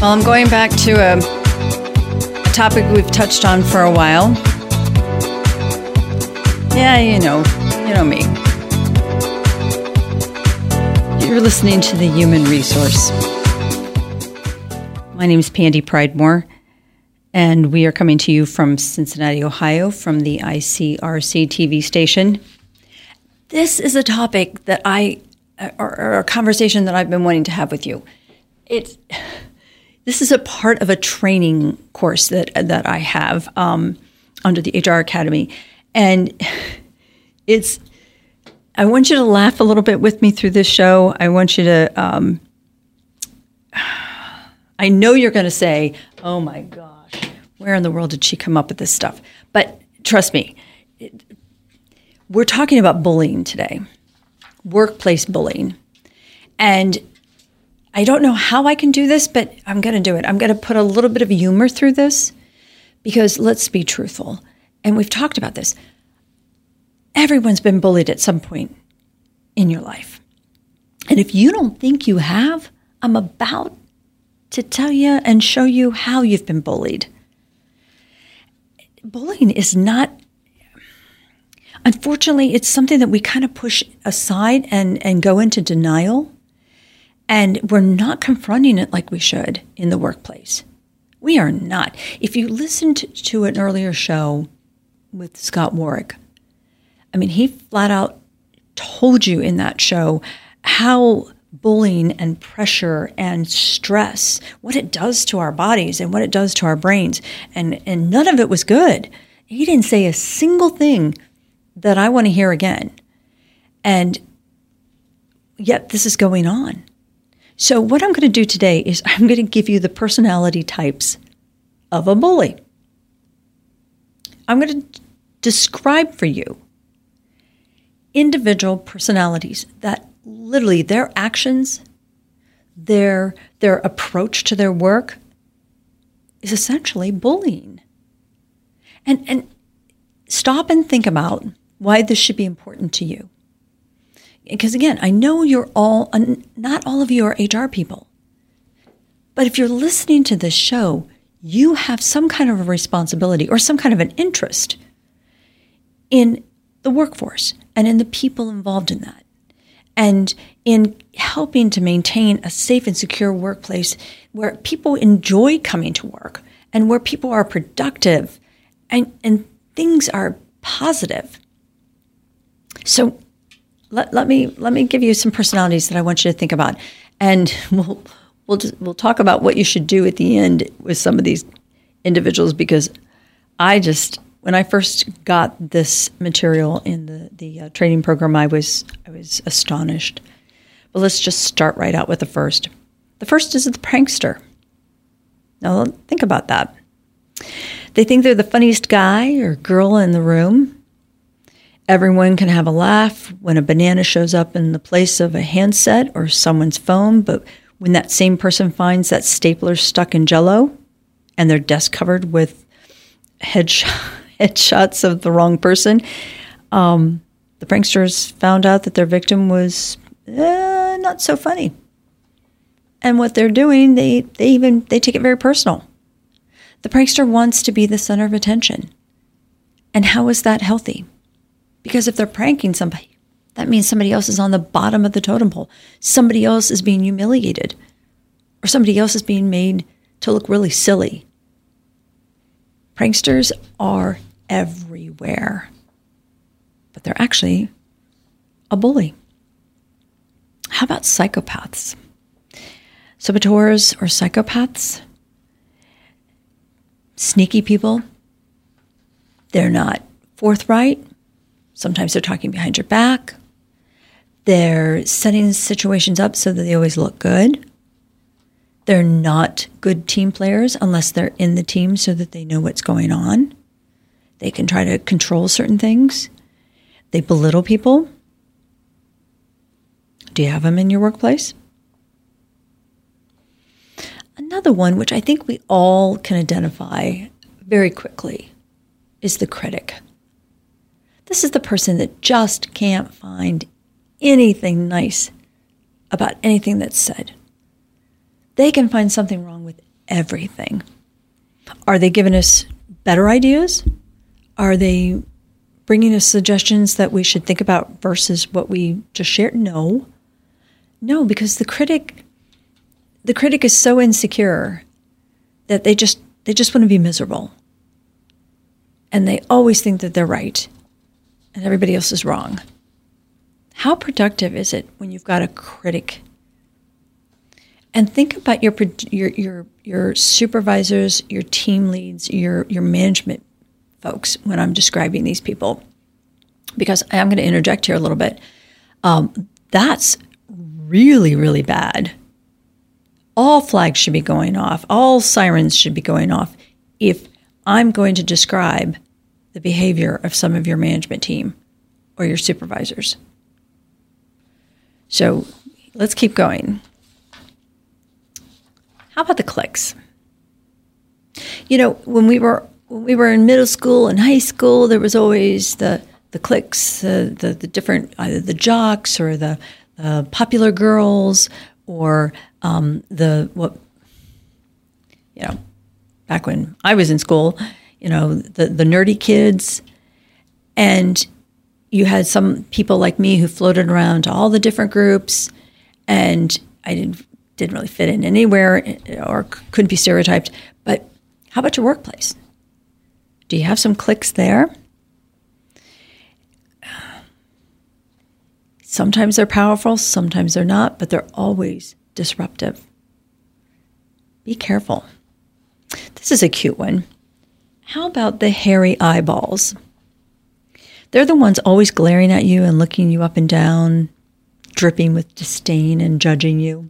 Well, I'm going back to a, topic we've touched on for a while. Yeah, you know, you know me. You're listening to the Human Resource. My name is Pandy Pridemore, and we are coming to you from Cincinnati, Ohio, from the ICRC TV station. This is a topic that I, or, or a conversation that I've been wanting to have with you. It's this is a part of a training course that that I have um, under the HR Academy, and it's. I want you to laugh a little bit with me through this show. I want you to. Um, I know you're going to say, "Oh my gosh, where in the world did she come up with this stuff?" But trust me, it, we're talking about bullying today, workplace bullying, and I don't know how I can do this, but I'm going to do it. I'm going to put a little bit of humor through this because let's be truthful. And we've talked about this. Everyone's been bullied at some point in your life. And if you don't think you have, I'm about to tell you and show you how you've been bullied. Bullying is not unfortunately it's something that we kind of push aside and and go into denial and we're not confronting it like we should in the workplace. We are not. If you listened to an earlier show with Scott Warrick, I mean, he flat out told you in that show how bullying and pressure and stress, what it does to our bodies and what it does to our brains. And, and none of it was good. He didn't say a single thing that I want to hear again. And yet this is going on. So, what I'm going to do today is I'm going to give you the personality types of a bully. I'm going to describe for you individual personalities that literally their actions, their their approach to their work is essentially bullying. And and stop and think about why this should be important to you because again, I know you're all, uh, not all of you are HR people. But if you're listening to this show, you have some kind of a responsibility or some kind of an interest in the workforce and in the people involved in that. And in helping to maintain a safe and secure workplace where people enjoy coming to work and where people are productive and, and things are positive. So let, let me let me give you some personalities that I want you to think about, and we'll we'll just, we'll talk about what you should do at the end with some of these individuals because I just when I first got this material in the the uh, training program, I was I was astonished. But let's just start right out with the first. The first is the prankster. Now think about that. They think they're the funniest guy or girl in the room. Everyone can have a laugh when a banana shows up in the place of a handset or someone's phone, but when that same person finds that stapler stuck in jello and their desk covered with headshot, headshots of the wrong person, um, the pranksters found out that their victim was uh, not so funny. And what they're doing, they, they even they take it very personal. The prankster wants to be the center of attention. And how is that healthy? Because if they're pranking somebody, that means somebody else is on the bottom of the totem pole. Somebody else is being humiliated, or somebody else is being made to look really silly. Pranksters are everywhere, but they're actually a bully. How about psychopaths? Saboteurs or psychopaths? Sneaky people. They're not forthright. Sometimes they're talking behind your back. They're setting situations up so that they always look good. They're not good team players unless they're in the team so that they know what's going on. They can try to control certain things. They belittle people. Do you have them in your workplace? Another one, which I think we all can identify very quickly, is the critic. This is the person that just can't find anything nice about anything that's said. They can find something wrong with everything. Are they giving us better ideas? Are they bringing us suggestions that we should think about versus what we just shared? No. No, because the critic the critic is so insecure that they just they just want to be miserable. And they always think that they're right and everybody else is wrong. How productive is it when you've got a critic? And think about your your your your supervisors, your team leads, your your management folks when I'm describing these people, because I am going to interject here a little bit. Um, that's really really bad. All flags should be going off. All sirens should be going off if I'm going to describe the behavior of some of your management team or your supervisors. So let's keep going. How about the cliques? You know, when we were when we were in middle school and high school, there was always the the cliques, the the, the different either the jocks or the, the popular girls or um, the what you know back when I was in school, you know the the nerdy kids, and you had some people like me who floated around to all the different groups, and I didn't didn't really fit in anywhere eh, or couldn't be stereotyped. But how about your workplace? Do you have some cliques there? Sometimes they're powerful, sometimes they're not, but they're always disruptive. Be careful. This is a cute one. How about the hairy eyeballs? They're the ones always glaring at you and looking you up and down, dripping with disdain and judging you.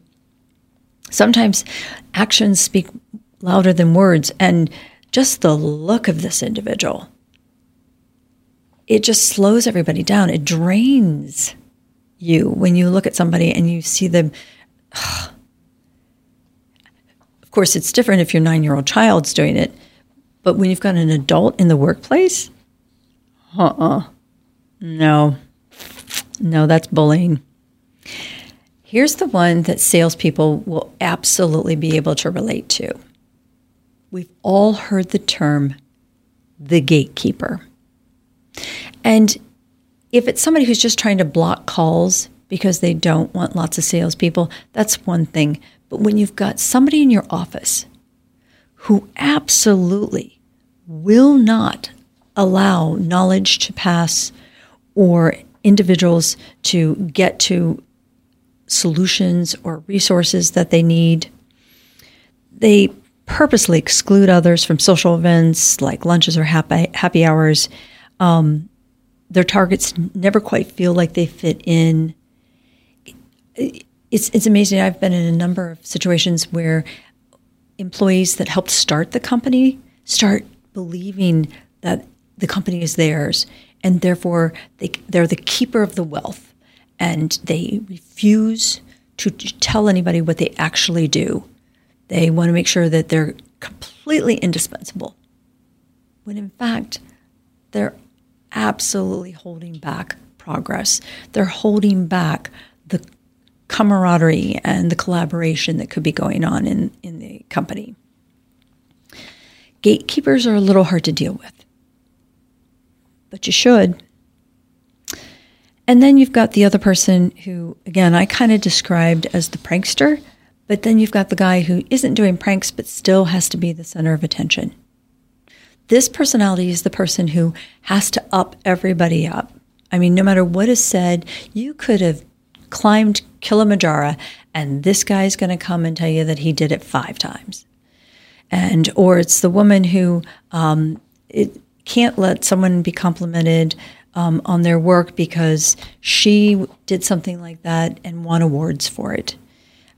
Sometimes actions speak louder than words, and just the look of this individual, it just slows everybody down. It drains you when you look at somebody and you see them. Of course, it's different if your nine year old child's doing it, but when you've got an adult in the workplace, uh uh-uh. uh No. No, that's bullying. Here's the one that salespeople will absolutely be able to relate to. We've all heard the term the gatekeeper. And if it's somebody who's just trying to block calls because they don't want lots of salespeople, that's one thing. But when you've got somebody in your office who absolutely will not allow knowledge to pass or individuals to get to solutions or resources that they need, they purposely exclude others from social events like lunches or happy, happy hours. Um, their targets never quite feel like they fit in. It's it's amazing. I've been in a number of situations where employees that helped start the company start believing that the company is theirs, and therefore they they're the keeper of the wealth, and they refuse to tell anybody what they actually do. They want to make sure that they're completely indispensable, when in fact they're absolutely holding back progress. They're holding back camaraderie and the collaboration that could be going on in, in the company. Gatekeepers are a little hard to deal with, but you should. And then you've got the other person who, again, I kind of described as the prankster, but then you've got the guy who isn't doing pranks but still has to be the center of attention. This personality is the person who has to up everybody up. I mean, no matter what is said, you could have climbed Kilimanjaro and this guy's going to come and tell you that he did it five times. And, or it's the woman who um, it can't let someone be complimented um, on their work because she did something like that and won awards for it.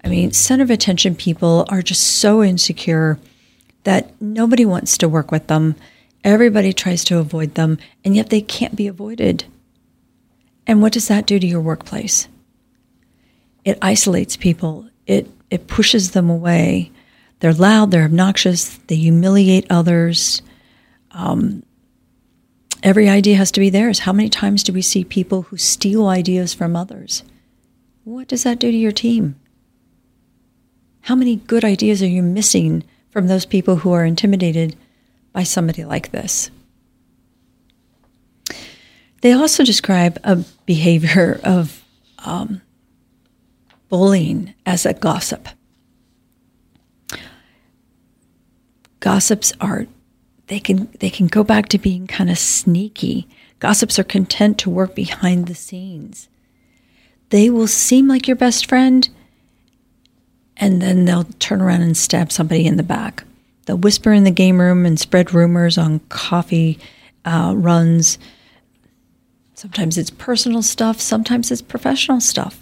I mean, center of attention people are just so insecure that nobody wants to work with them. Everybody tries to avoid them, and yet they can't be avoided. And what does that do to your workplace? It isolates people, it, it pushes them away. They're loud, they're obnoxious, they humiliate others. Um, every idea has to be theirs. How many times do we see people who steal ideas from others? What does that do to your team? How many good ideas are you missing from those people who are intimidated by somebody like this. They also describe a behavior of um, bullying as a gossip. Gossips are they can they can go back to being kind of sneaky. Gossips are content to work behind the scenes. They will seem like your best friend and then they'll turn around and stab somebody in the back. They'll whisper in the game room and spread rumors on coffee uh, runs. Sometimes it's personal stuff, sometimes it's professional stuff.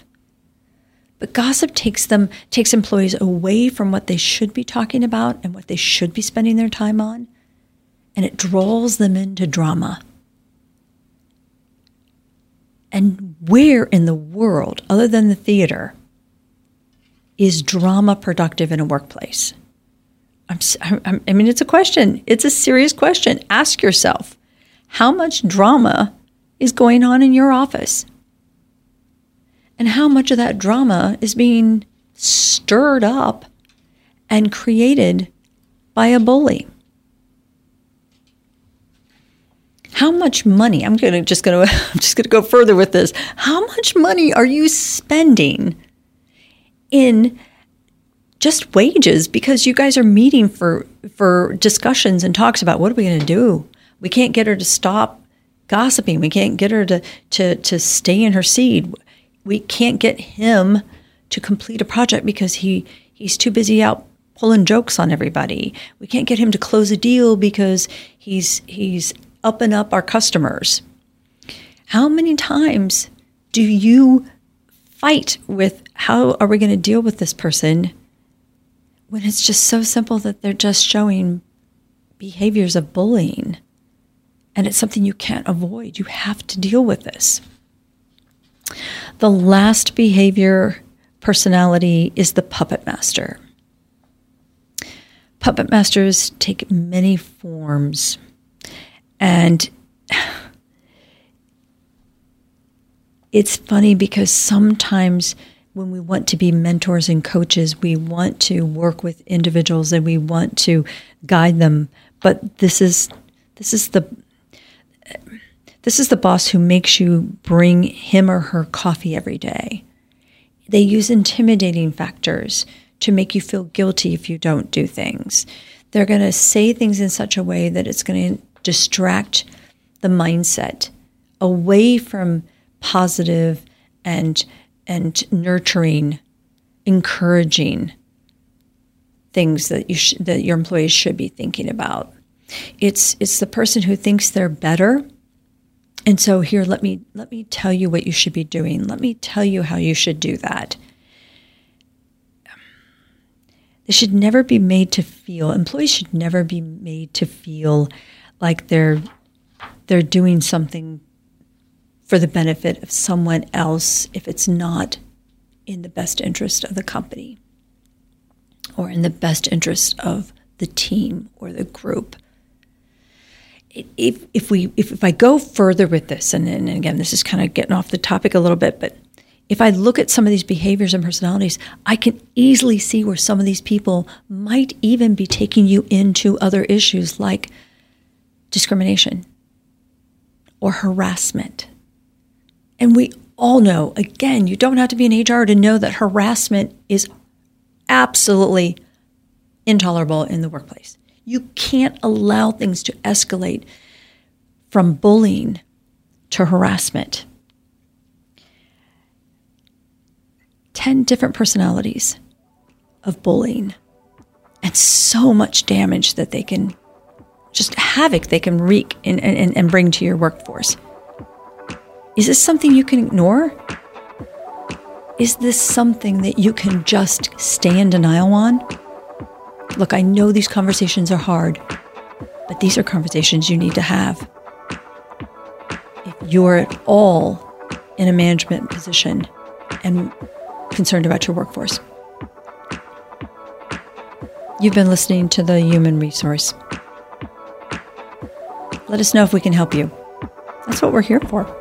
But gossip takes them takes employees away from what they should be talking about and what they should be spending their time on and it draws them into drama. And where in the world, other than the theater, is drama productive in a workplace? I'm, I'm, i mean, it's a question. It's a serious question. Ask yourself how much drama is going on in your office? And how much of that drama is being stirred up and created by a bully? how much money i'm to just to i'm just to go further with this. How much money are you spending in just wages? Because you guys are meeting for for discussions and talks about what are we going to do? We can't get her to stop gossiping. We can't get her to to to stay in her seat we can't get him to complete a project because he he's too busy out pulling jokes on everybody we can't get him to close a deal because he's he's up and up our customers. How many times do you fight with how are we going to deal with this person when it's just so simple that they're just showing behaviors of bullying and it's something you can't avoid? You have to deal with this. The last behavior personality is the puppet master. Puppet masters take many forms. And it's funny because sometimes when we want to be mentors and coaches, we want to work with individuals and we want to guide them. But this is this is the this is the boss who makes you bring him or her coffee every day. They use intimidating factors to make you feel guilty if you don't do things. They're going to say things in such a way that it's going to distract the mindset away from positive and and nurturing, encouraging things that you sh- that your employees should be thinking about. It's it's the person who thinks they're better. And so here let me let me tell you what you should be doing. Let me tell you how you should do that. They should never be made to feel employees should never be made to feel like they're they're doing something for the benefit of someone else if it's not in the best interest of the company or in the best interest of the team or the group. If, if we if, if I go further with this, and, and again, this is kind of getting off the topic a little bit, but if I look at some of these behaviors and personalities, I can easily see where some of these people might even be taking you into other issues like discrimination or harassment. And we all know, again, you don't have to be an HR to know that harassment is absolutely intolerable in the workplace. You can't allow things to escalate from bullying to harassment. 10 different personalities of bullying and so much damage that they can just havoc they can wreak and, and, and bring to your workforce. Is this something you can ignore? Is this something that you can just stay in denial on? Look, I know these conversations are hard, but these are conversations you need to have. If you're at all in a management position and concerned about your workforce, you've been listening to the Human Resource. Let us know if we can help you. That's what we're here for.